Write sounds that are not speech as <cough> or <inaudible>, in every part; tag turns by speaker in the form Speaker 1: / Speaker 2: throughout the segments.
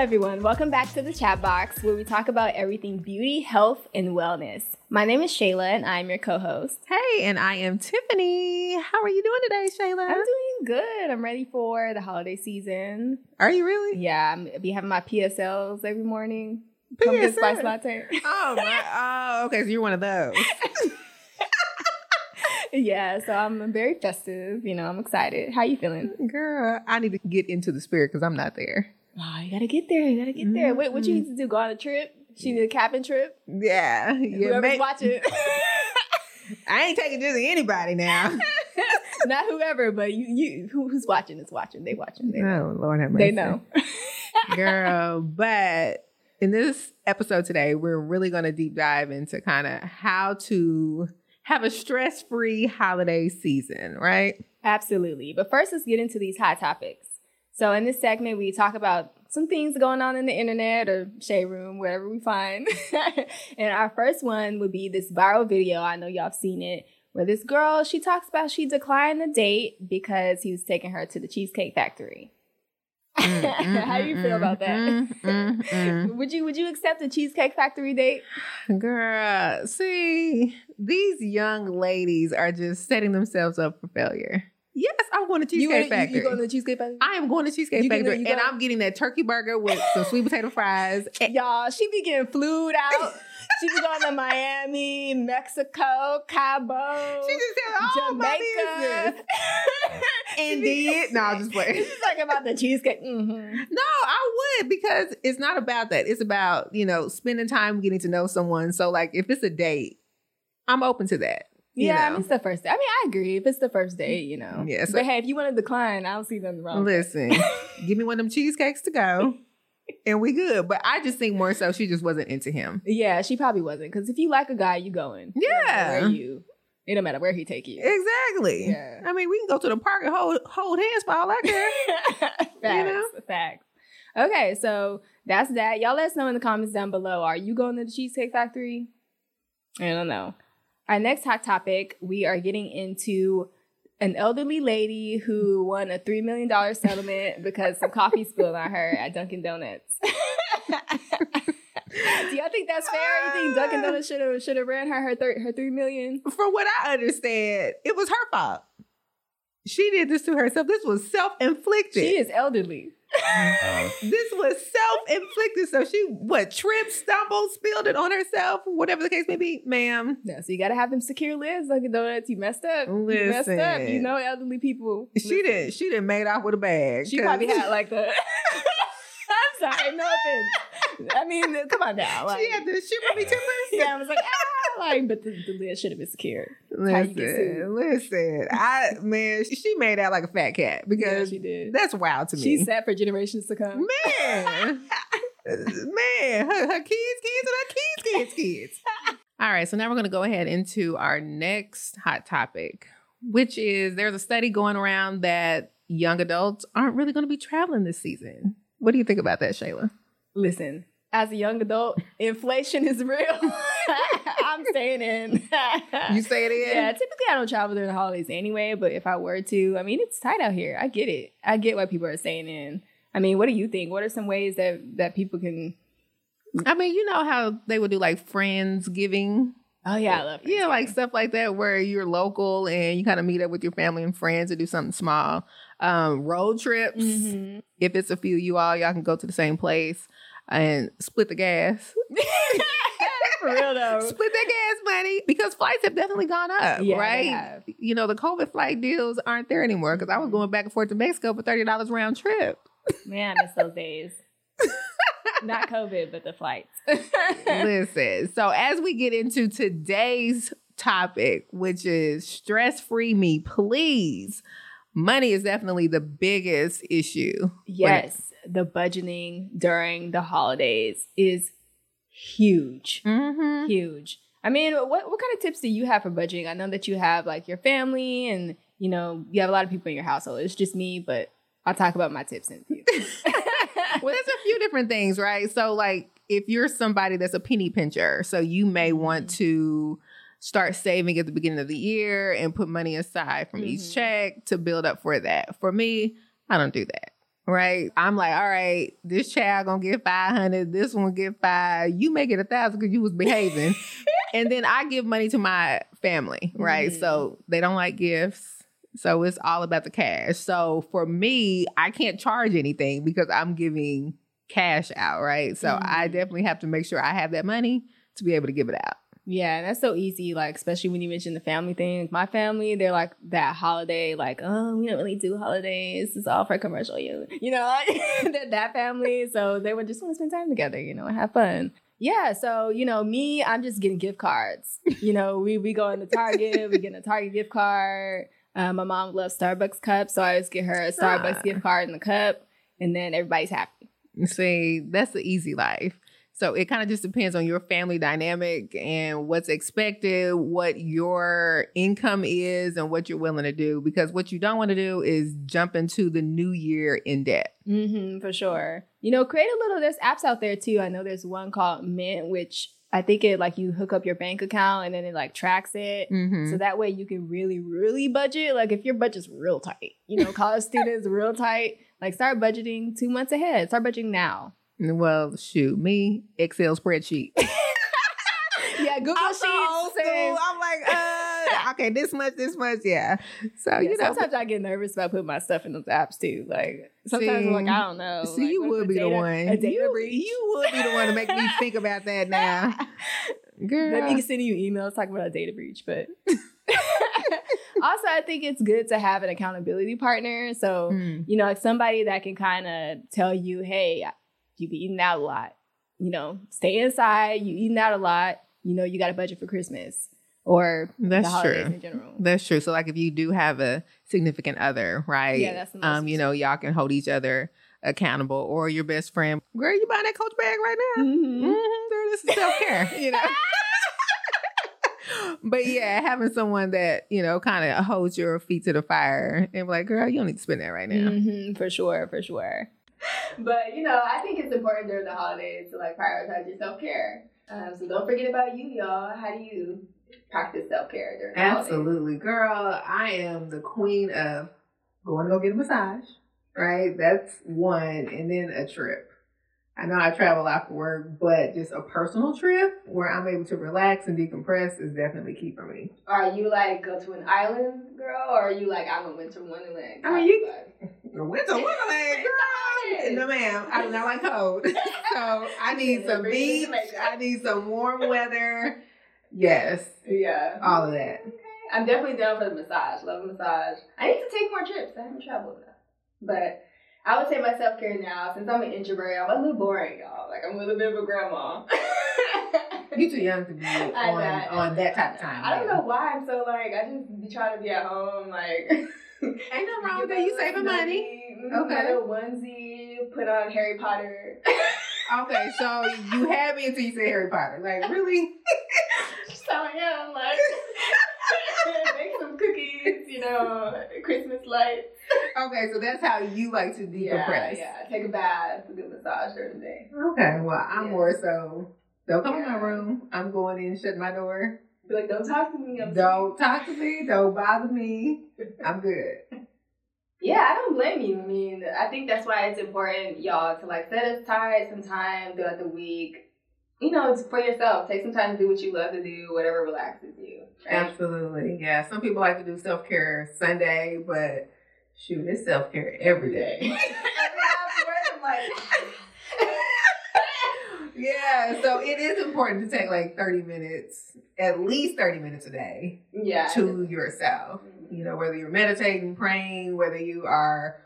Speaker 1: everyone. Welcome back to the chat box where we talk about everything beauty, health, and wellness. My name is Shayla and I'm your co host.
Speaker 2: Hey, and I am Tiffany. How are you doing today, Shayla?
Speaker 1: I'm doing good. I'm ready for the holiday season.
Speaker 2: Are you really?
Speaker 1: Yeah, I'm be having my PSLs every morning. Pumpkin spice latte.
Speaker 2: Oh my! Oh, okay. So you're one of those. <laughs>
Speaker 1: yeah, so I'm very festive. You know, I'm excited. How you feeling,
Speaker 2: girl? I need to get into the spirit because I'm not there.
Speaker 1: Oh, you gotta get there. You gotta get there. Wait, what you mm-hmm. need to do? Go on a trip? She need a cabin trip?
Speaker 2: Yeah. yeah
Speaker 1: Whoever's may- watching. <laughs> <laughs>
Speaker 2: I ain't taking just anybody now. <laughs>
Speaker 1: Not whoever, but you, you who, who's watching is watching. They watching. They know.
Speaker 2: Oh, Lord have mercy.
Speaker 1: They know.
Speaker 2: Girl, but in this episode today, we're really going to deep dive into kind of how to have a stress free holiday season, right?
Speaker 1: Absolutely. But first, let's get into these hot topics. So, in this segment, we talk about some things going on in the internet or shade room, wherever we find. <laughs> and our first one would be this viral video. I know y'all have seen it, where this girl she talks about she declined the date because he was taking her to the Cheesecake Factory. Mm, mm, <laughs> How do you feel about that? Mm, <laughs> would you would you accept a Cheesecake Factory date?
Speaker 2: Girl, see, these young ladies are just setting themselves up for failure. Yes, I'm going to Cheesecake
Speaker 1: you,
Speaker 2: Factory.
Speaker 1: You, going to Cheesecake Factory? I
Speaker 2: am going to Cheesecake you Factory, and I'm getting that turkey burger with some sweet potato fries. <laughs>
Speaker 1: Y'all, she be getting flued out. <laughs> she be going to Miami, Mexico, Cabo,
Speaker 2: she just said all the Jamaica. Indeed, <laughs> no, I'm just playing.
Speaker 1: She's talking about the cheesecake. Mm-hmm.
Speaker 2: No, I would because it's not about that. It's about you know spending time getting to know someone. So like, if it's a date, I'm open to that
Speaker 1: yeah, know. I mean, it's the first day. I mean, I agree. If it's the first day, you know.
Speaker 2: Mm, yeah.
Speaker 1: So, but hey, if you want to decline, I don't see nothing wrong.
Speaker 2: Listen, give me one of them cheesecakes to go. <laughs> And we good, but I just think more so she just wasn't into him.
Speaker 1: Yeah, she probably wasn't. Because if you like a guy, you going.
Speaker 2: Yeah,
Speaker 1: where you, it don't matter where he take you.
Speaker 2: Exactly. Yeah. I mean, we can go to the park and hold hold hands for all I care. <laughs>
Speaker 1: facts. You know? Facts. Okay, so that's that. Y'all let us know in the comments down below. Are you going to the Cheesecake Factory? I don't know. Our next hot topic, we are getting into an elderly lady who won a $3 million settlement because some coffee spilled on her at Dunkin' Donuts. <laughs> Do y'all think that's fair? You think Dunkin' Donuts should have should have ran her her, thir- her three million?
Speaker 2: From what I understand, it was her fault. She did this to herself. This was self inflicted.
Speaker 1: She is elderly.
Speaker 2: Uh, <laughs> this was self-inflicted. So she what tripped, stumbled, spilled it on herself, whatever the case may be, ma'am.
Speaker 1: Yeah, so you gotta have them secure lids, like donuts. You messed up. Listen, you messed up. You know, elderly people.
Speaker 2: She did. She didn't made off with a bag.
Speaker 1: She probably had like the. <laughs> <laughs> I'm sorry, no offense. I mean, come on now.
Speaker 2: Like, she had the super me timbers.
Speaker 1: Yeah, I was like, ah, <laughs> like, but the, the lid should have been secured.
Speaker 2: Listen, listen. I man, she made out like a fat cat because
Speaker 1: yeah, she did.
Speaker 2: That's wild to me.
Speaker 1: She's set for generations to come.
Speaker 2: Man, <laughs> man, her, her kids, kids, and her kids, kids, kids. <laughs> All right, so now we're going to go ahead into our next hot topic, which is there's a study going around that young adults aren't really going to be traveling this season. What do you think about that, Shayla?
Speaker 1: Listen, as a young adult, inflation is real. I'm staying in. <laughs>
Speaker 2: you stay in?
Speaker 1: Yeah, typically I don't travel during the holidays anyway, but if I were to, I mean, it's tight out here. I get it. I get why people are staying in. I mean, what do you think? What are some ways that that people can
Speaker 2: I mean, you know how they would do like friends giving.
Speaker 1: Oh yeah, I love
Speaker 2: Yeah, like stuff like that where you're local and you kind of meet up with your family and friends and do something small. Um, road trips. Mm-hmm. If it's a few you all, y'all can go to the same place and split the gas. <laughs>
Speaker 1: For real though. <laughs>
Speaker 2: Split that gas money because flights have definitely gone up, yeah, right? You know, the COVID flight deals aren't there anymore because I was going back and forth to Mexico for $30 round trip.
Speaker 1: Man, I miss those days. <laughs> Not COVID, but the flights.
Speaker 2: Listen, so as we get into today's topic, which is stress free me, please. Money is definitely the biggest issue.
Speaker 1: Yes, the budgeting during the holidays is huge. Mm-hmm. Huge. I mean, what what kind of tips do you have for budgeting? I know that you have like your family and you know you have a lot of people in your household. It's just me, but I'll talk about my tips in a few. <laughs>
Speaker 2: well, there's a few different things, right? So, like, if you're somebody that's a penny pincher, so you may want mm-hmm. to start saving at the beginning of the year and put money aside from mm-hmm. each check to build up for that. For me, I don't do that. Right? I'm like, all right, this child gonna get 500, this one get five. You make it a thousand because you was behaving. <laughs> and then I give money to my family, right?
Speaker 1: Mhm.
Speaker 2: So they don't like gifts. So it's all about the cash. So for me, I can't charge anything because I'm giving cash out, right? So I
Speaker 1: Mhm.
Speaker 2: definitely have to make sure I have that money to be able to give it out.
Speaker 1: Yeah, that's so easy. Like, especially when you mention the family thing. My family, they're like that holiday. Like, oh, we don't really do holidays. It's all for commercial use. You know, <laughs> they're that family. So they would just want to spend time together. You know, and have fun. Yeah. So you know, me, I'm just getting gift cards. You know, we we go into Target. we get a Target gift card. Uh, my mom loves Starbucks cups, so I always get her a Starbucks
Speaker 2: Ah.
Speaker 1: gift card in the cup, and then everybody's happy.
Speaker 2: See, that's the easy life. So it kind of just depends on your family dynamic and what's expected, what your income is, and what you're willing to do. Because what you don't want to do is jump into the new year in debt.
Speaker 1: Mm-hmm, for sure. You know, create a little. There's apps out there too. I know there's one called Mint, which I think it like you hook up your bank account and then it like tracks it.
Speaker 2: Mhm.
Speaker 1: So that way you can really, really budget. Like if your budget's real tight, you know, college <laughs> students real tight. Like start budgeting two months ahead. Start budgeting now.
Speaker 2: Well, shoot, me Excel spreadsheet. <laughs>
Speaker 1: Yeah, Google
Speaker 2: I'm so old
Speaker 1: Sheets.
Speaker 2: school. I'm like, uh, okay, this much, this much, yeah. So
Speaker 1: Yeah,
Speaker 2: you know,
Speaker 1: sometimes I get nervous about putting my stuff in those apps too. Like sometimes I'm like, I don't know.
Speaker 2: see,
Speaker 1: Like,
Speaker 2: you would be the one.
Speaker 1: A data
Speaker 2: you,
Speaker 1: breach.
Speaker 2: you would be the one to make me think about that <laughs> now, girl.
Speaker 1: You can send you emails talking about a data breach, but <laughs> also I think it's good to have an accountability partner. So,
Speaker 2: Mm.
Speaker 1: you know, like somebody that can kind of tell you, hey, you be eating out a lot. You know, stay inside, you eating out a lot, you know, you got a budget for Christmas or
Speaker 2: That's
Speaker 1: the holidays
Speaker 2: true.
Speaker 1: in general.
Speaker 2: That's true. So like if you do have a significant other, right?
Speaker 1: Yeah, that's the most
Speaker 2: um, you know, y'all can hold each other accountable or your best friend. Girl, you buying that coach bag right now?
Speaker 1: Mhm.
Speaker 2: Mm-hmm, girl, this is self-care, <laughs> you know. <laughs> but yeah, having someone that, you know, kind of holds your feet to the fire and be like, girl, you don't need to spend that right now.
Speaker 1: Mhm, for sure, for sure. But you know, I think it's important during the holidays to like prioritize your self care. Um, so don't forget about you, y'all. How do you practice self care during the holidays?
Speaker 2: Absolutely. Girl, I am the queen of going to go get a massage, right? That's one. And then a trip. I know I travel a lot for work, but just a personal trip where I'm able to relax and decompress is definitely key for me.
Speaker 1: Are you like go to an island, girl, or are you like I'm a winter wonderland?
Speaker 2: I mean, you-
Speaker 1: type
Speaker 2: The winter wonderland, <laughs> girl. No, ma'am. I do not like cold. <laughs> so I <laughs> need some beach. I need some warm weather. Yes.
Speaker 1: Yeah.
Speaker 2: All of that. Okay.
Speaker 1: I'm definitely down for the massage. Love a massage. I need to take more trips. I haven't traveled enough. But I would say my self care now, since I'm an introvert, I'm a little boring, y'all. Like I'm a little bit of a grandma.
Speaker 2: You too young to be on, on that type of time.
Speaker 1: I don't know why I'm so like I just be trying to be at home like. <laughs>
Speaker 2: Ain't nothing wrong with that. You saving money.
Speaker 1: Mm-hmm.
Speaker 2: Okay.
Speaker 1: Okay. Onesie, put on Harry Potter. <laughs>
Speaker 2: Okay, so you had me until you said Harry Potter. Like, really? <laughs>
Speaker 1: so yeah, I'm like make some cookies, you know, Christmas lights.
Speaker 2: Okay, so that's how you like to decompress.
Speaker 1: Yeah, yeah. Take a bath, a good massage during the day.
Speaker 2: Okay, well, I'm
Speaker 1: Yeah.
Speaker 2: more so. Don't come in my room. I'm going in, shut my door.
Speaker 1: Be like, don't talk to me. I'm
Speaker 2: Don't talk to me. Don't bother me. I'm good. <laughs>
Speaker 1: Yeah, I don't blame you. I mean, I think that's why it's important, y'all, to like set aside some time throughout the week. You know, it's for yourself. Take some time to do what you love to do, whatever relaxes you. right?
Speaker 2: Absolutely. Yeah. Some people like to do self care Sunday, but shoot, it's self care every day. <laughs>
Speaker 1: Every afterward, I'm like,
Speaker 2: yeah. So it is important to take like 30 minutes, at least 30 minutes a day
Speaker 1: yeah.
Speaker 2: to yourself. You know, whether you're meditating, praying, whether you are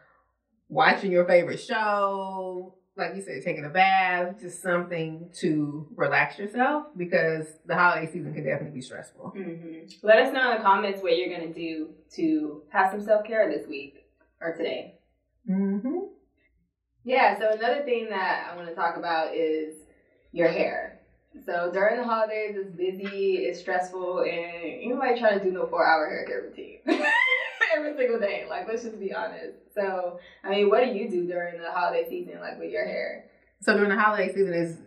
Speaker 2: watching your favorite show, like you said, taking a bath, just something to relax yourself because the holiday season can definitely be stressful.
Speaker 1: hmm Let us know in the comments what you're gonna do to have some self care this week or today.
Speaker 2: Mm-hmm.
Speaker 1: Yeah. So another thing that I want to talk about is your hair. So during the holidays, it's busy, it's stressful, and ain't nobody trying to do no four hour haircut routine <laughs> every single day. Like, let's just be honest. So, I mean, what do you do during the holiday season, like with your hair?
Speaker 2: So during the holiday season is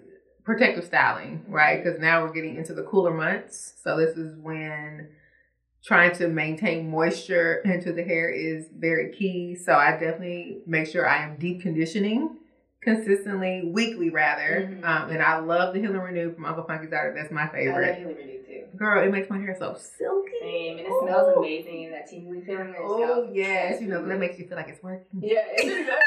Speaker 2: protective styling, right? Mm-hmm. Because now we're getting into the cooler months. So this is when trying to maintain moisture <laughs> into the hair is very key. So I definitely make sure I am deep conditioning consistently, weekly rather.
Speaker 1: Mhm.
Speaker 2: Um, and I love the Healing Renew from Uncle Funky's Daughter. That's my favorite.
Speaker 1: I love. Healy Renew too.
Speaker 2: Girl, it makes my hair so silky.
Speaker 1: Same, and it smells amazing. And that tingly feeling
Speaker 2: Oh yes, you know that makes you feel like it's working.
Speaker 1: Yeah, it's <laughs>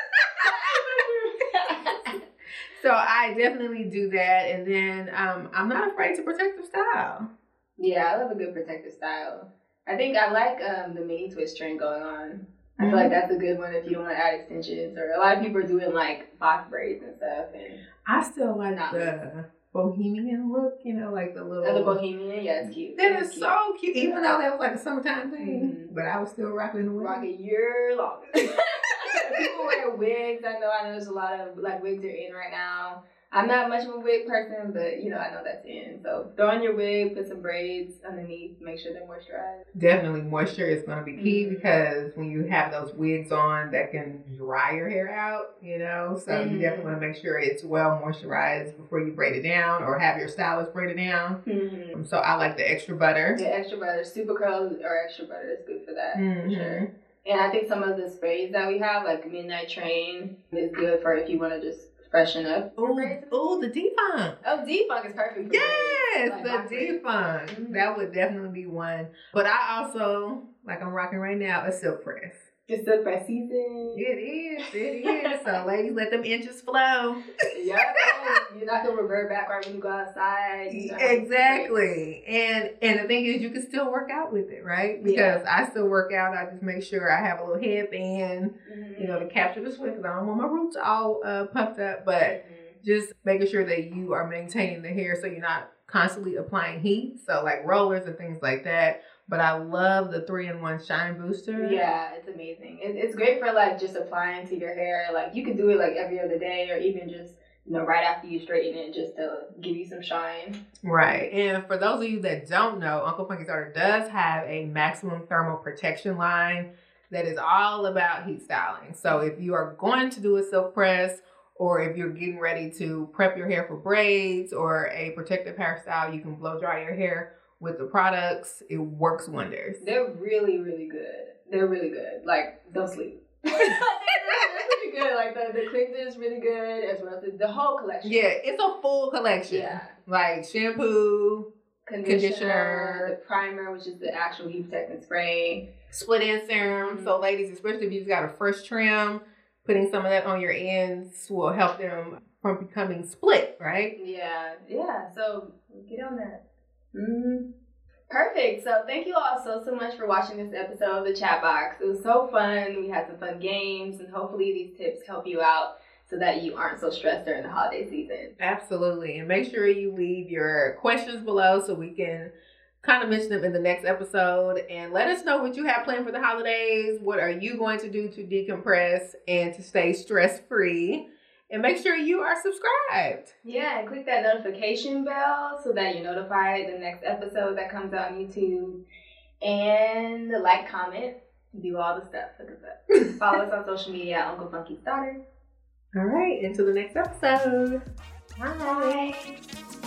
Speaker 1: <laughs>
Speaker 2: So I definitely do that, and then um, I'm not afraid to protect the style.
Speaker 1: Yeah, I love a good protective style. I think I like um, the mini twist trend going on. I feel like that's a good one if you don't want to add extensions, or a lot of people are doing like box braids and stuff. And
Speaker 2: I still like
Speaker 1: Not
Speaker 2: the bohemian look, you know, like the little.
Speaker 1: oh, the bohemian, yeah, it's cute.
Speaker 2: That
Speaker 1: It's
Speaker 2: is
Speaker 1: cute.
Speaker 2: so cute, even though that was like a summertime thing.
Speaker 1: Mhm.
Speaker 2: But I was still rocking the
Speaker 1: rock
Speaker 2: wig.
Speaker 1: a year long. <laughs> <laughs> people wear wigs. I know. I know there's a lot of like wigs are in right now. I'm not much of a wig person, but you know I know that's in. So throw on your wig, put some braids underneath, make sure they're moisturized.
Speaker 2: Definitely, moisture is going to be key
Speaker 1: Mhm.
Speaker 2: because when you have those wigs on, that can dry your hair out. You know, so you
Speaker 1: Mhm.
Speaker 2: definitely want to make sure it's well moisturized before you braid it down, or have your stylist braid it down.
Speaker 1: Mm-hmm.
Speaker 2: Um, So I like the extra butter.
Speaker 1: The extra butter, super curl or extra butter is good for that. For
Speaker 2: Mhm.
Speaker 1: sure. And I think some of the sprays that we have, like Midnight Train, is good for if you want to just freshen up.
Speaker 2: Oh, ooh, the defunk.
Speaker 1: Oh, D-Funk is perfect.
Speaker 2: Yes,
Speaker 1: Like
Speaker 2: the defunk.
Speaker 1: Mhm.
Speaker 2: That would definitely be one. But I also, like I'm rocking right now, a silk press.
Speaker 1: It's the press season.
Speaker 2: It is, it is. so ladies, let them inches flow. <laughs>
Speaker 1: Yeah, oh, you're not gonna revert back right when you go outside. You know,
Speaker 2: Exactly. And and the thing is you can still work out with it, right? Because I still work out. I just make sure I have a little headband,
Speaker 1: Mhm.
Speaker 2: you know, to capture the sweat because I don't want my roots all uh, puffed up. But
Speaker 1: Mhm.
Speaker 2: just making sure that you are maintaining the hair so you're not constantly applying heat. So like rollers and things like that. But I love the three in one shine booster.
Speaker 1: Yeah, it's amazing. It, it's great for like just applying to your hair. Like you could do it like every other day, or even just you know right after you straighten it, just to give you some shine.
Speaker 2: Right. And for those of you that don't know, Uncle Funky's Daughter does have a maximum thermal protection line that is all about heat styling. So if you are going to do a silk press or if you're getting ready to prep your hair for braids or a protective hairstyle, you can blow dry your hair with the products. It works wonders.
Speaker 1: They're really, really good. They're really good. Like don't sleep. <laughs> <laughs> they're, they're pretty good. Like the the cleanser is really good as well as the, the whole collection.
Speaker 2: Yeah, it's a full collection.
Speaker 1: Yeah.
Speaker 2: Like shampoo,
Speaker 1: Conditioner,
Speaker 2: Conditioner.
Speaker 1: the primer, which is the actual heat protectant spray.
Speaker 2: split end serum. So, ladies, especially if you've got a fresh trim, putting some of that on your ends will help them from becoming split, right?
Speaker 1: Yeah, yeah. So get on that. hmm Perfect. So thank you all so so much for watching this episode of the Chat Box. It was so fun. We had some fun games, and hopefully these tips help you out so that you aren't so stressed during the holiday season.
Speaker 2: Absolutely. And make sure you leave your questions below so we can kind of mention them in the next episode. And let us know what you have planned for the holidays. What are you going to do to decompress and to stay stress free? And make sure you are subscribed.
Speaker 1: Yeah, and click that notification bell so that you're notified the next episode that comes out on YouTube. And like, comment, do all the stuff. Look us <laughs> up. Follow us on social media Uncle Funky's Daughter.
Speaker 2: All right. Until the next episode.
Speaker 1: Bye.